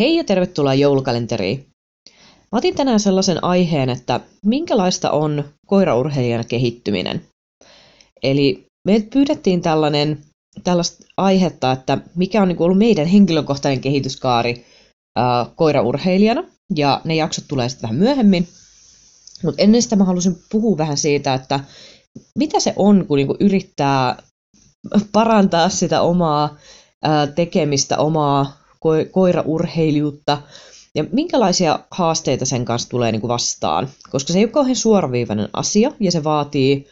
Hei ja tervetuloa joulukalenteriin. Mä otin tänään sellaisen aiheen, että minkälaista on koiraurheilijana kehittyminen. Eli me pyydettiin tällainen, tällaista aihetta, että mikä on niin ollut meidän henkilökohtainen kehityskaari koiraurheilijana. Ja ne jaksot tulee sitten vähän myöhemmin. Mutta ennen sitä mä halusin puhua vähän siitä, että mitä se on, kun niinku yrittää parantaa sitä omaa tekemistä, omaa ko- koiraurheilijuutta ja minkälaisia haasteita sen kanssa tulee niin kuin vastaan. Koska se ei ole kauhean suoraviivainen asia ja se vaatii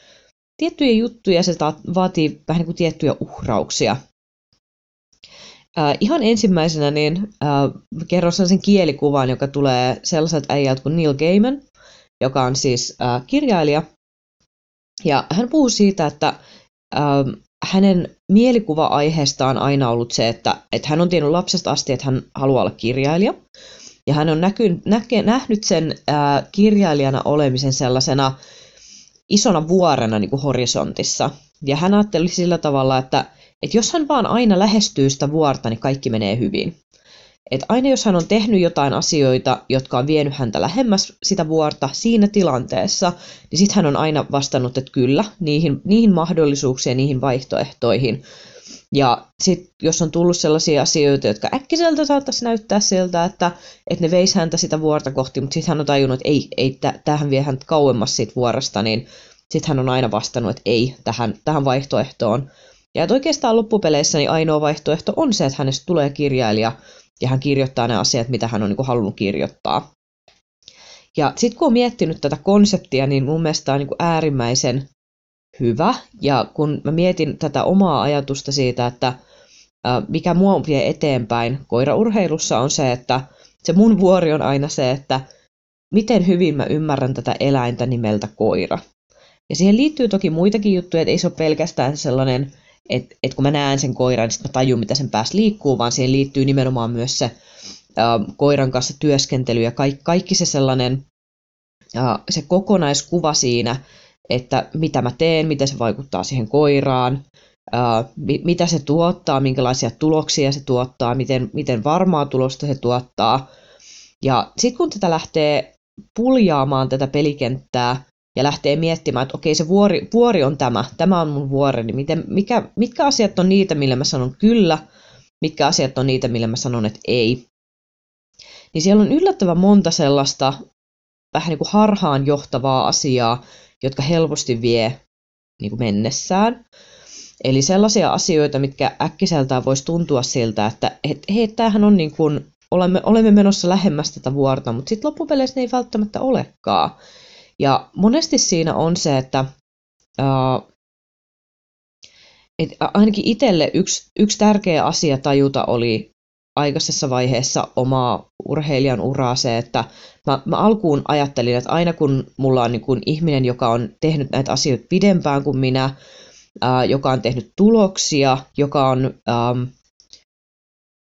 tiettyjä juttuja ja se vaatii vähän niin kuin tiettyjä uhrauksia. Äh, ihan ensimmäisenä niin äh, kerron sellaisen kielikuvan, joka tulee sellaiselta äijältä kuin Neil Gaiman, joka on siis äh, kirjailija. Ja hän puhuu siitä, että äh, hänen mielikuva aiheesta on aina ollut se, että, että hän on tiennyt lapsesta asti, että hän haluaa olla kirjailija. Ja hän on näky, näke, nähnyt sen ää, kirjailijana olemisen sellaisena isona vuorena niin kuin horisontissa. Ja hän ajatteli sillä tavalla, että, että jos hän vaan aina lähestyy sitä vuorta, niin kaikki menee hyvin. Et aina jos hän on tehnyt jotain asioita, jotka on vienyt häntä lähemmäs sitä vuorta siinä tilanteessa, niin sitten hän on aina vastannut, että kyllä, niihin, niihin mahdollisuuksiin ja niihin vaihtoehtoihin. Ja sitten jos on tullut sellaisia asioita, jotka äkkiseltä saattaisi näyttää siltä, että, että ne veisi häntä sitä vuorta kohti, mutta sitten hän on tajunnut, että ei, ei tähän vie häntä kauemmas siitä vuoresta, niin sitten hän on aina vastannut, että ei tähän, tähän vaihtoehtoon. Ja oikeastaan loppupeleissä niin ainoa vaihtoehto on se, että hänestä tulee kirjailija, ja hän kirjoittaa ne asiat, mitä hän on niin halunnut kirjoittaa. Ja sitten kun on miettinyt tätä konseptia, niin mun mielestä on niin äärimmäisen hyvä. Ja kun mä mietin tätä omaa ajatusta siitä, että mikä mua vie eteenpäin koiraurheilussa on se, että se mun vuori on aina se, että miten hyvin mä ymmärrän tätä eläintä nimeltä koira. Ja siihen liittyy toki muitakin juttuja, että ei se ole pelkästään sellainen että et kun mä näen sen koiran, niin sitten mä tajun, mitä sen päässä liikkuu, vaan siihen liittyy nimenomaan myös se ä, koiran kanssa työskentely ja kaikki, kaikki se sellainen ä, se kokonaiskuva siinä, että mitä mä teen, miten se vaikuttaa siihen koiraan, ä, mi, mitä se tuottaa, minkälaisia tuloksia se tuottaa, miten, miten varmaa tulosta se tuottaa. Ja sitten kun tätä lähtee puljaamaan tätä pelikenttää ja lähtee miettimään, että okei, se vuori, vuori on tämä, tämä on mun vuoreni, miten, mikä, mitkä asiat on niitä, millä mä sanon kyllä, mitkä asiat on niitä, millä mä sanon, että ei. Niin siellä on yllättävän monta sellaista vähän niin kuin harhaan johtavaa asiaa, jotka helposti vie niin kuin mennessään. Eli sellaisia asioita, mitkä äkkiseltään voisi tuntua siltä, että et, hei, tämähän on niin kuin, olemme, olemme menossa lähemmäs tätä vuorta, mutta sitten loppupeleissä ne ei välttämättä olekaan. Ja monesti siinä on se, että uh, et ainakin itselle yksi, yksi tärkeä asia tajuta oli aikaisessa vaiheessa omaa urheilijan uraa se, että mä, mä alkuun ajattelin, että aina kun mulla on niin kun ihminen, joka on tehnyt näitä asioita pidempään kuin minä, ää, joka on tehnyt tuloksia, joka on ähm,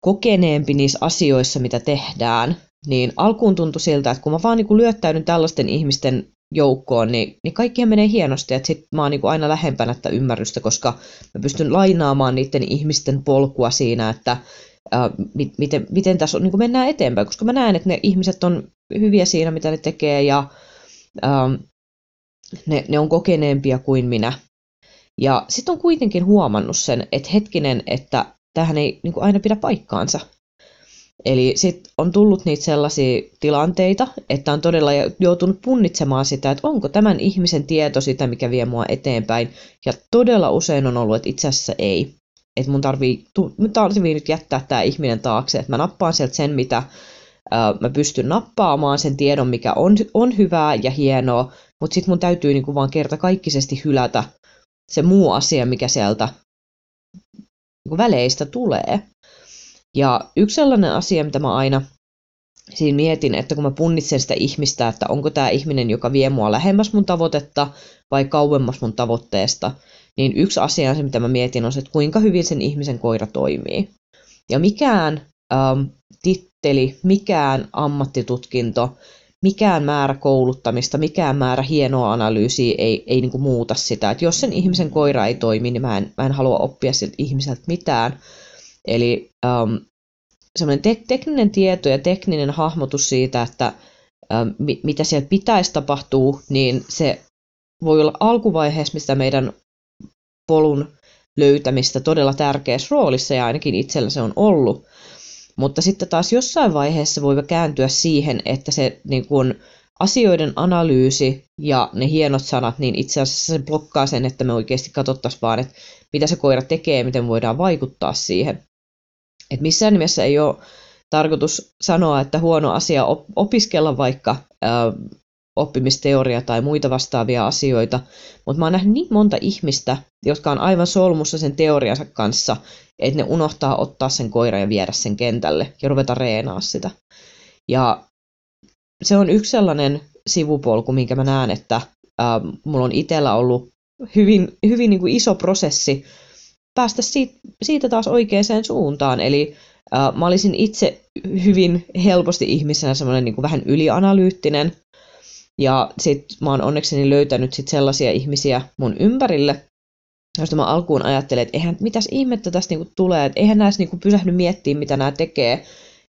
kokeneempi niissä asioissa, mitä tehdään, niin alkuun tuntui siltä, että kun mä vaan niin lyöttäydyn tällaisten ihmisten joukkoon, niin, niin kaikkihan menee hienosti, että sit mä oon niin aina lähempänä tätä ymmärrystä, koska mä pystyn lainaamaan niiden ihmisten polkua siinä, että ää, mi, miten, miten tässä on, niin mennään eteenpäin, koska mä näen, että ne ihmiset on hyviä siinä, mitä ne tekee, ja ää, ne, ne on kokeneempia kuin minä. Ja sitten on kuitenkin huomannut sen, että hetkinen, että tähän ei niin aina pidä paikkaansa. Eli sitten on tullut niitä sellaisia tilanteita, että on todella joutunut punnitsemaan sitä, että onko tämän ihmisen tieto sitä, mikä vie mua eteenpäin. Ja todella usein on ollut, että itse asiassa ei. Että mun tarvii, mun tarvii nyt jättää tämä ihminen taakse, että mä nappaan sieltä sen, mitä ää, mä pystyn nappaamaan, sen tiedon, mikä on, on hyvää ja hienoa, mutta sitten mun täytyy niinku vaan kertakaikkisesti hylätä se muu asia, mikä sieltä niinku väleistä tulee. Ja yksi sellainen asia, mitä mä aina siinä mietin, että kun mä punnitsen sitä ihmistä, että onko tämä ihminen, joka vie mua lähemmäs mun tavoitetta vai kauemmas mun tavoitteesta, niin yksi asia se, mitä mä mietin, on se, että kuinka hyvin sen ihmisen koira toimii. Ja mikään ähm, titteli, mikään ammattitutkinto, mikään määrä kouluttamista, mikään määrä hienoa analyysiä ei, ei niin muuta sitä. Että jos sen ihmisen koira ei toimi, niin mä en, mä en halua oppia siltä ihmiseltä mitään, Eli um, semmoinen te- tekninen tieto ja tekninen hahmotus siitä, että ä, mi- mitä siellä pitäisi tapahtua, niin se voi olla alkuvaiheessa, mistä meidän polun löytämistä todella tärkeässä roolissa, ja ainakin itsellä se on ollut. Mutta sitten taas jossain vaiheessa voi kääntyä siihen, että se niin kun, asioiden analyysi ja ne hienot sanat, niin itse asiassa se blokkaa sen, että me oikeasti katsottaisiin vaan, että mitä se koira tekee miten voidaan vaikuttaa siihen. Et missään nimessä ei ole tarkoitus sanoa, että huono asia opiskella vaikka oppimisteoria tai muita vastaavia asioita, mutta mä oon nähnyt niin monta ihmistä, jotka on aivan solmussa sen teoriansa kanssa, että ne unohtaa ottaa sen koiran ja viedä sen kentälle ja ruveta reenaa sitä. Ja se on yksi sellainen sivupolku, minkä mä näen, että äh, mulla on itsellä ollut hyvin, hyvin niin kuin iso prosessi päästä siitä, taas oikeaan suuntaan. Eli mä olisin itse hyvin helposti ihmisenä semmoinen niin vähän ylianalyyttinen, ja sit mä oon onnekseni löytänyt sit sellaisia ihmisiä mun ympärille, joista mä alkuun ajattelin, että eihän, mitäs ihmettä tästä niinku tulee, että eihän näissä niinku pysähdy miettimään, mitä nämä tekee.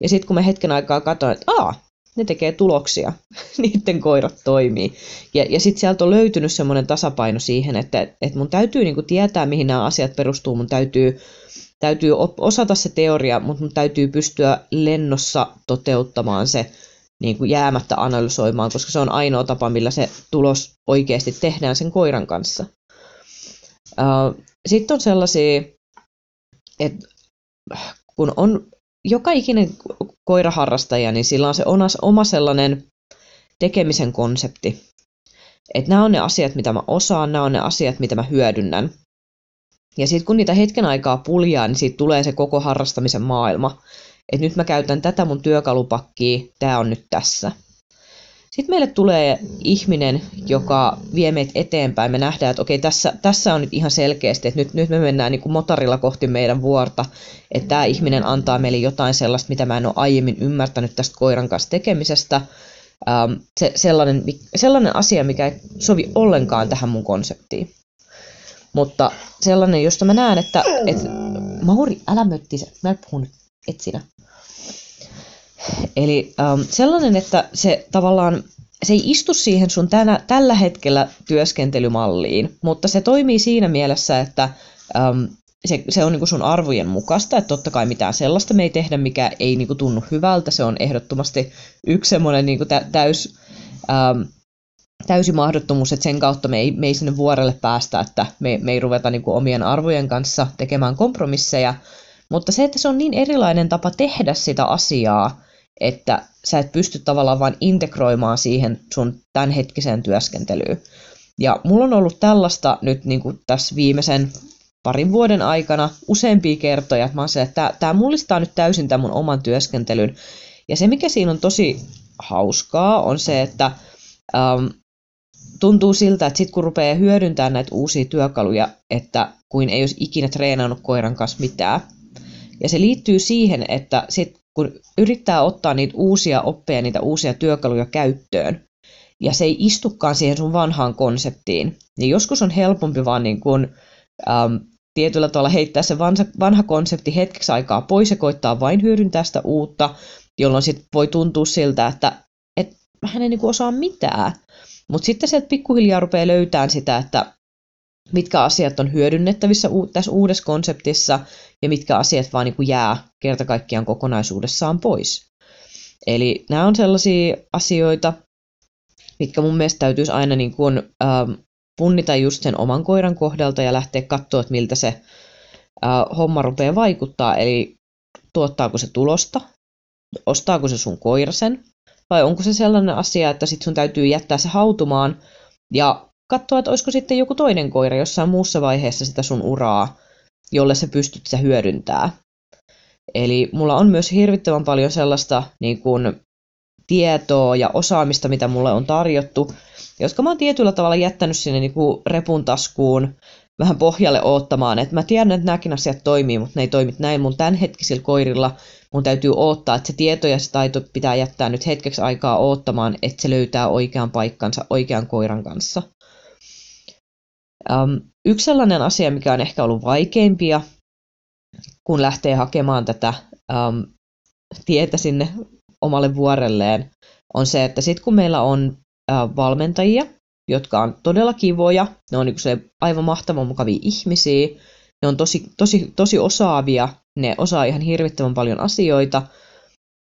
Ja sitten kun mä hetken aikaa katsoin, että aa, ne tekee tuloksia, niiden koirat toimii. Ja, ja sitten sieltä on löytynyt semmoinen tasapaino siihen, että, että mun täytyy niinku tietää, mihin nämä asiat perustuu, mun täytyy, täytyy osata se teoria, mutta mun täytyy pystyä lennossa toteuttamaan se niin kuin jäämättä analysoimaan, koska se on ainoa tapa, millä se tulos oikeasti tehdään sen koiran kanssa. Sitten on sellaisia, että kun on joka ikinen koiraharrastaja, niin sillä on se oma sellainen tekemisen konsepti. Että nämä on ne asiat, mitä mä osaan, nämä on ne asiat, mitä mä hyödynnän. Ja sitten kun niitä hetken aikaa puljaa, niin siitä tulee se koko harrastamisen maailma että nyt mä käytän tätä mun työkalupakkia, tämä on nyt tässä. Sitten meille tulee ihminen, joka vie meitä eteenpäin. Me nähdään, että okei, tässä, tässä on nyt ihan selkeästi, että nyt, nyt me mennään niin kuin motorilla kohti meidän vuorta, että tämä ihminen antaa meille jotain sellaista, mitä mä en ole aiemmin ymmärtänyt tästä koiran kanssa tekemisestä. Ähm, se, sellainen, sellainen asia, mikä ei sovi ollenkaan tähän mun konseptiin. Mutta sellainen, josta mä näen, että, että Mauri, älä mötti se, mä puhun nyt, et sinä. Eli ähm, sellainen, että se tavallaan se ei istu siihen sun tänä, tällä hetkellä työskentelymalliin, mutta se toimii siinä mielessä, että ähm, se, se on niinku sun arvojen mukaista, että totta kai mitään sellaista me ei tehdä, mikä ei niinku tunnu hyvältä. Se on ehdottomasti yksi semmoinen niinku tä, täys, ähm, täysi mahdottomuus, että sen kautta me ei, me ei sinne vuorelle päästä, että me, me ei ruveta niinku omien arvojen kanssa tekemään kompromisseja. Mutta se, että se on niin erilainen tapa tehdä sitä asiaa, että sä et pysty tavallaan vain integroimaan siihen sun tämänhetkiseen työskentelyyn. Ja mulla on ollut tällaista nyt niin kuin tässä viimeisen parin vuoden aikana useampia kertoja, että mä oon että tämä mullistaa nyt täysin tämän mun oman työskentelyn. Ja se, mikä siinä on tosi hauskaa, on se, että ähm, tuntuu siltä, että sitten kun rupeaa hyödyntämään näitä uusia työkaluja, että kuin ei olisi ikinä treenannut koiran kanssa mitään. Ja se liittyy siihen, että sit kun yrittää ottaa niitä uusia oppeja, niitä uusia työkaluja käyttöön, ja se ei istukaan siihen sun vanhaan konseptiin, niin joskus on helpompi vaan niin kuin, ähm, tietyllä tavalla heittää se vanha, vanha konsepti hetkeksi aikaa pois ja koittaa vain hyödyntää sitä uutta, jolloin sit voi tuntua siltä, että et, hän ei niin osaa mitään. Mutta sitten sieltä pikkuhiljaa rupeaa löytämään sitä, että mitkä asiat on hyödynnettävissä tässä uudessa konseptissa ja mitkä asiat vaan niin kuin jää kerta kaikkiaan kokonaisuudessaan pois. Eli nämä on sellaisia asioita, mitkä mun mielestä täytyisi aina niin kuin, ähm, punnita just sen oman koiran kohdalta ja lähteä katsoa, että miltä se äh, homma rupeaa vaikuttaa. Eli tuottaako se tulosta, ostaako se sun koirasen, vai onko se sellainen asia, että sit sun täytyy jättää se hautumaan ja katsoa, että olisiko sitten joku toinen koira jossain muussa vaiheessa sitä sun uraa, jolle sä pystyt sitä hyödyntää. Eli mulla on myös hirvittävän paljon sellaista niin kuin, tietoa ja osaamista, mitä mulle on tarjottu, jotka mä oon tietyllä tavalla jättänyt sinne niin kuin repun taskuun vähän pohjalle oottamaan, että mä tiedän, että nämäkin asiat toimii, mutta ne ei toimi näin mun tämänhetkisillä koirilla. Mun täytyy odottaa, että se tieto ja se taito pitää jättää nyt hetkeksi aikaa oottamaan, että se löytää oikean paikkansa oikean koiran kanssa. Um, yksi sellainen asia, mikä on ehkä ollut vaikeimpia, kun lähtee hakemaan tätä um, tietä sinne omalle vuorelleen, on se, että sitten kun meillä on ää, valmentajia, jotka on todella kivoja, ne on niin se aivan mahtavan mukavia ihmisiä, ne on tosi, tosi, tosi osaavia, ne osaa ihan hirvittävän paljon asioita,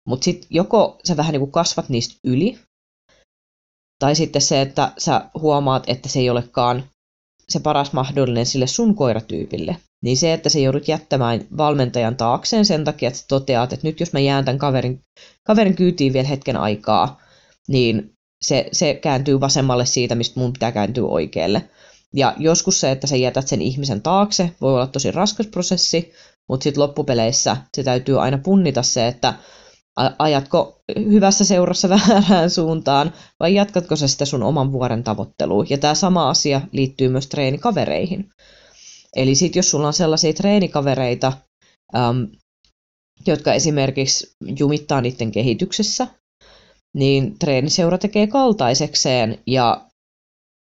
mutta sitten joko sä vähän niin kuin kasvat niistä yli, tai sitten se, että sä huomaat, että se ei olekaan se paras mahdollinen sille sun koiratyypille. Niin se, että sä joudut jättämään valmentajan taakseen sen takia, että sä toteat, että nyt jos mä jään tämän kaverin, kaverin kyytiin vielä hetken aikaa, niin se, se kääntyy vasemmalle siitä, mistä mun pitää kääntyä oikealle. Ja joskus se, että sä jätät sen ihmisen taakse, voi olla tosi raskas prosessi, mutta sitten loppupeleissä se täytyy aina punnita se, että ajatko hyvässä seurassa väärään suuntaan vai jatkatko se sitä sun oman vuoren tavoitteluun. Ja tämä sama asia liittyy myös treenikavereihin. Eli sitten jos sulla on sellaisia treenikavereita, äm, jotka esimerkiksi jumittaa niiden kehityksessä, niin treeniseura tekee kaltaisekseen ja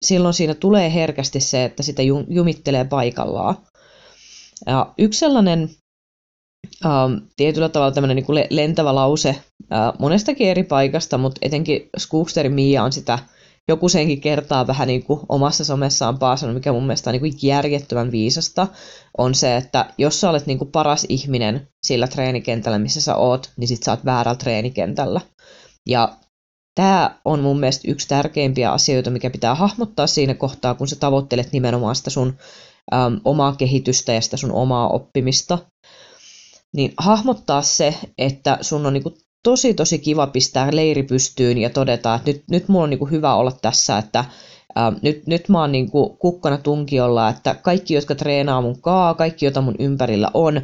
silloin siinä tulee herkästi se, että sitä jumittelee paikallaan. Ja yksi sellainen ähm, tietyllä tavalla tämmöinen niin lentävä lause äh, monestakin eri paikasta, mutta etenkin Skooksteri Mia on sitä joku senkin kertaa vähän niin kuin omassa somessaan paasannut, mikä mun mielestä on niin kuin järjettömän viisasta, on se, että jos sä olet niin kuin paras ihminen sillä treenikentällä, missä sä oot, niin sit sä oot väärällä treenikentällä. Ja tämä on mun mielestä yksi tärkeimpiä asioita, mikä pitää hahmottaa siinä kohtaa, kun sä tavoittelet nimenomaan sitä sun omaa kehitystä ja sitä sun omaa oppimista. Niin hahmottaa se, että sun on niinku tosi tosi kiva pistää leiri pystyyn ja todeta, että nyt, nyt mulla on niinku hyvä olla tässä, että ää, nyt, nyt mä oon niinku kukkana tunkiolla, että kaikki, jotka treenaa mun kaa, kaikki, joita mun ympärillä on,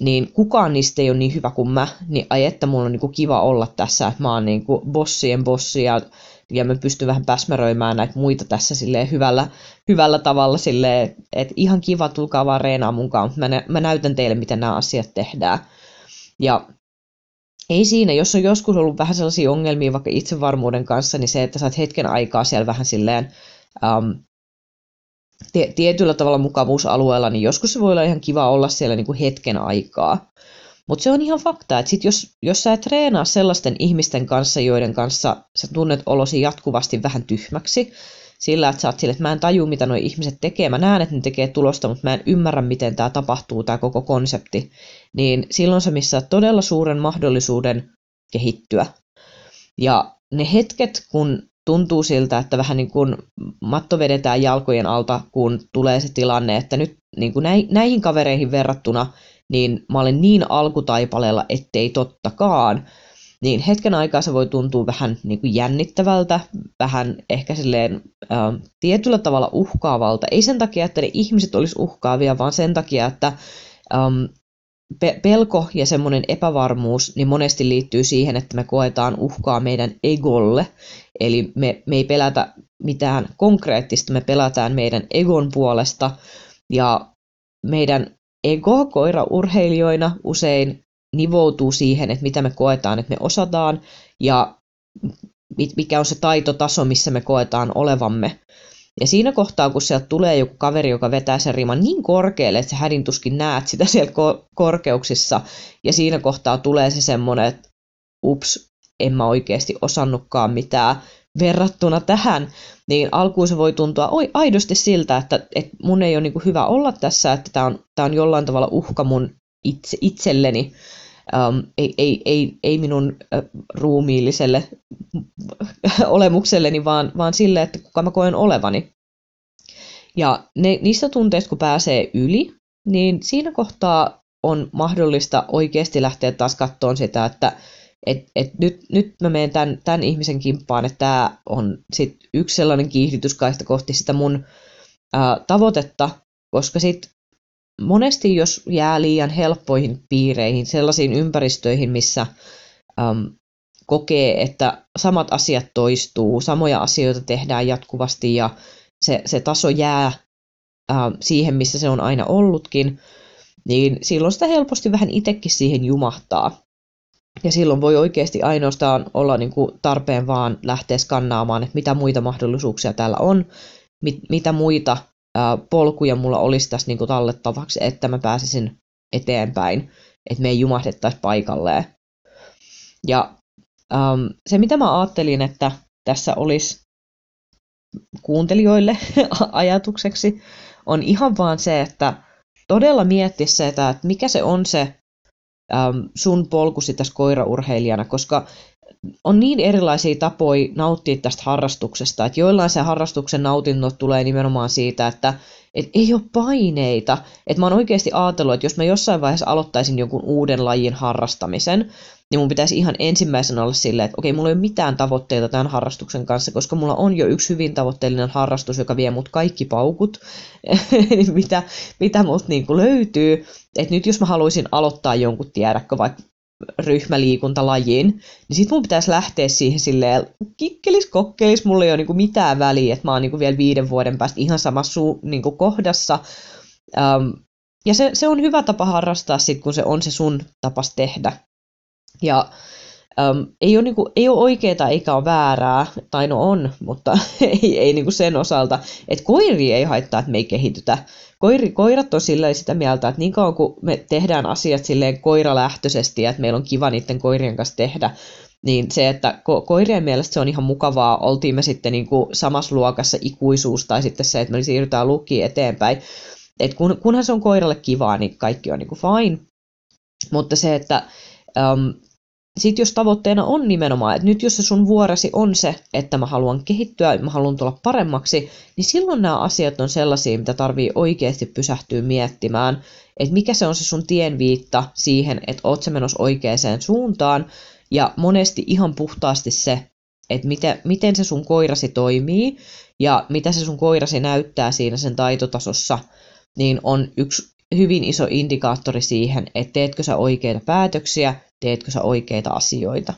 niin kukaan niistä ei ole niin hyvä kuin mä, niin ai että mulla on niinku kiva olla tässä, että mä oon niinku bossien bossi ja, ja mä pystyn vähän päsmäröimään näitä muita tässä silleen hyvällä, hyvällä tavalla silleen, että ihan kiva, tulkaa vaan reenaa mukaan, mä, nä, mä näytän teille, miten nämä asiat tehdään. Ja ei siinä, jos on joskus ollut vähän sellaisia ongelmia vaikka itsevarmuuden kanssa, niin se, että saat hetken aikaa siellä vähän silleen um, tietyllä tavalla mukavuusalueella, niin joskus se voi olla ihan kiva olla siellä niin kuin hetken aikaa. Mutta se on ihan fakta, että sit jos, jos sä et treenaa sellaisten ihmisten kanssa, joiden kanssa sä tunnet olosi jatkuvasti vähän tyhmäksi, sillä että sä oot sille, että mä en taju, mitä nuo ihmiset tekee, mä näen, että ne tekee tulosta, mutta mä en ymmärrä, miten tämä tapahtuu, tämä koko konsepti, niin silloin sä missä todella suuren mahdollisuuden kehittyä. Ja ne hetket, kun tuntuu siltä, että vähän niin kuin matto vedetään jalkojen alta, kun tulee se tilanne, että nyt niin kuin näihin kavereihin verrattuna, niin mä olen niin alkutaipaleella, ettei tottakaan, niin hetken aikaa se voi tuntua vähän niin kuin jännittävältä, vähän ehkä silleen ä, tietyllä tavalla uhkaavalta. Ei sen takia, että ne ihmiset olisi uhkaavia, vaan sen takia, että äm, pe- pelko ja semmoinen epävarmuus niin monesti liittyy siihen, että me koetaan uhkaa meidän egolle. Eli me, me ei pelätä mitään konkreettista, me pelätään meidän egon puolesta. Ja meidän ego koiraurheilijoina usein nivoutuu siihen, että mitä me koetaan, että me osataan ja mikä on se taitotaso, missä me koetaan olevamme. Ja siinä kohtaa, kun sieltä tulee joku kaveri, joka vetää sen riman niin korkealle, että sä hädintuskin näet sitä siellä korkeuksissa, ja siinä kohtaa tulee se semmoinen, että ups, en mä oikeasti osannutkaan mitään verrattuna tähän, niin alkuun se voi tuntua oi, aidosti siltä, että, että mun ei ole niin hyvä olla tässä, että tämä on, tämä on jollain tavalla uhka mun itse, itselleni, um, ei, ei, ei, ei minun uh, ruumiilliselle olemukselleni, vaan, vaan sille, että kuka mä koen olevani. Ja ne, niistä tunteista, kun pääsee yli, niin siinä kohtaa on mahdollista oikeasti lähteä taas katsomaan sitä, että et, et nyt, nyt mä menen tämän, tämän ihmisen kimppaan, että tämä on sit yksi sellainen kiihdytyskaista kohti sitä mun ää, tavoitetta, koska sit monesti jos jää liian helppoihin piireihin, sellaisiin ympäristöihin, missä äm, kokee, että samat asiat toistuu, samoja asioita tehdään jatkuvasti ja se, se taso jää ää, siihen, missä se on aina ollutkin, niin silloin sitä helposti vähän itsekin siihen jumahtaa. Ja silloin voi oikeasti ainoastaan olla niin kuin tarpeen vaan lähteä skannaamaan, että mitä muita mahdollisuuksia täällä on, mit, mitä muita ää, polkuja mulla olisi tässä niin kuin tallettavaksi, että mä pääsisin eteenpäin, että me ei jumahdettaisi paikalleen. Ja ähm, se, mitä mä ajattelin, että tässä olisi kuuntelijoille ajatukseksi, on ihan vaan se, että todella miettisi se, että mikä se on se äm, sun polkusi tässä koiraurheilijana, koska on niin erilaisia tapoja nauttia tästä harrastuksesta, että joillain se harrastuksen nautinnot tulee nimenomaan siitä, että et ei ole paineita. Että mä oon oikeasti ajatellut, että jos mä jossain vaiheessa aloittaisin jonkun uuden lajin harrastamisen, niin mun pitäisi ihan ensimmäisenä olla silleen, että okei, mulla ei ole mitään tavoitteita tämän harrastuksen kanssa, koska mulla on jo yksi hyvin tavoitteellinen harrastus, joka vie mut kaikki paukut, mitä, mitä mut niinku löytyy. Että nyt jos mä haluaisin aloittaa jonkun, tiedäkö, vaikka ryhmäliikuntalajiin, niin sit mun pitäisi lähteä siihen silleen, kikkelis, kokkelis, mulla ei ole niinku mitään väliä, että mä oon niinku vielä viiden vuoden päästä ihan samassa su, niinku kohdassa. Um, ja se, se on hyvä tapa harrastaa sit, kun se on se sun tapas tehdä. Ja um, ei, ole, niinku, ei ole oikeaa eikä ole väärää, tai no on, mutta ei, ei niinku sen osalta, että koiri ei haittaa, että me ei kehitytä. Koiri, koirat on silleen sitä mieltä, että niin kauan kun me tehdään asiat silleen koiralähtöisesti ja että meillä on kiva niiden koirien kanssa tehdä, niin se, että ko- koirien mielestä se on ihan mukavaa, oltiin me sitten niin kuin samassa luokassa ikuisuus tai sitten se, että me siirrytään lukiin eteenpäin. Et kun, kunhan se on koiralle kivaa, niin kaikki on niin kuin fine. Mutta se, että um, sitten jos tavoitteena on nimenomaan, että nyt jos se sun vuoresi on se, että mä haluan kehittyä, mä haluan tulla paremmaksi, niin silloin nämä asiat on sellaisia, mitä tarvii oikeasti pysähtyä miettimään, että mikä se on se sun tienviitta siihen, että oot se menossa oikeaan suuntaan, ja monesti ihan puhtaasti se, että miten, miten se sun koirasi toimii, ja mitä se sun koirasi näyttää siinä sen taitotasossa, niin on yksi hyvin iso indikaattori siihen, että teetkö sä oikeita päätöksiä, teetkö sä oikeita asioita.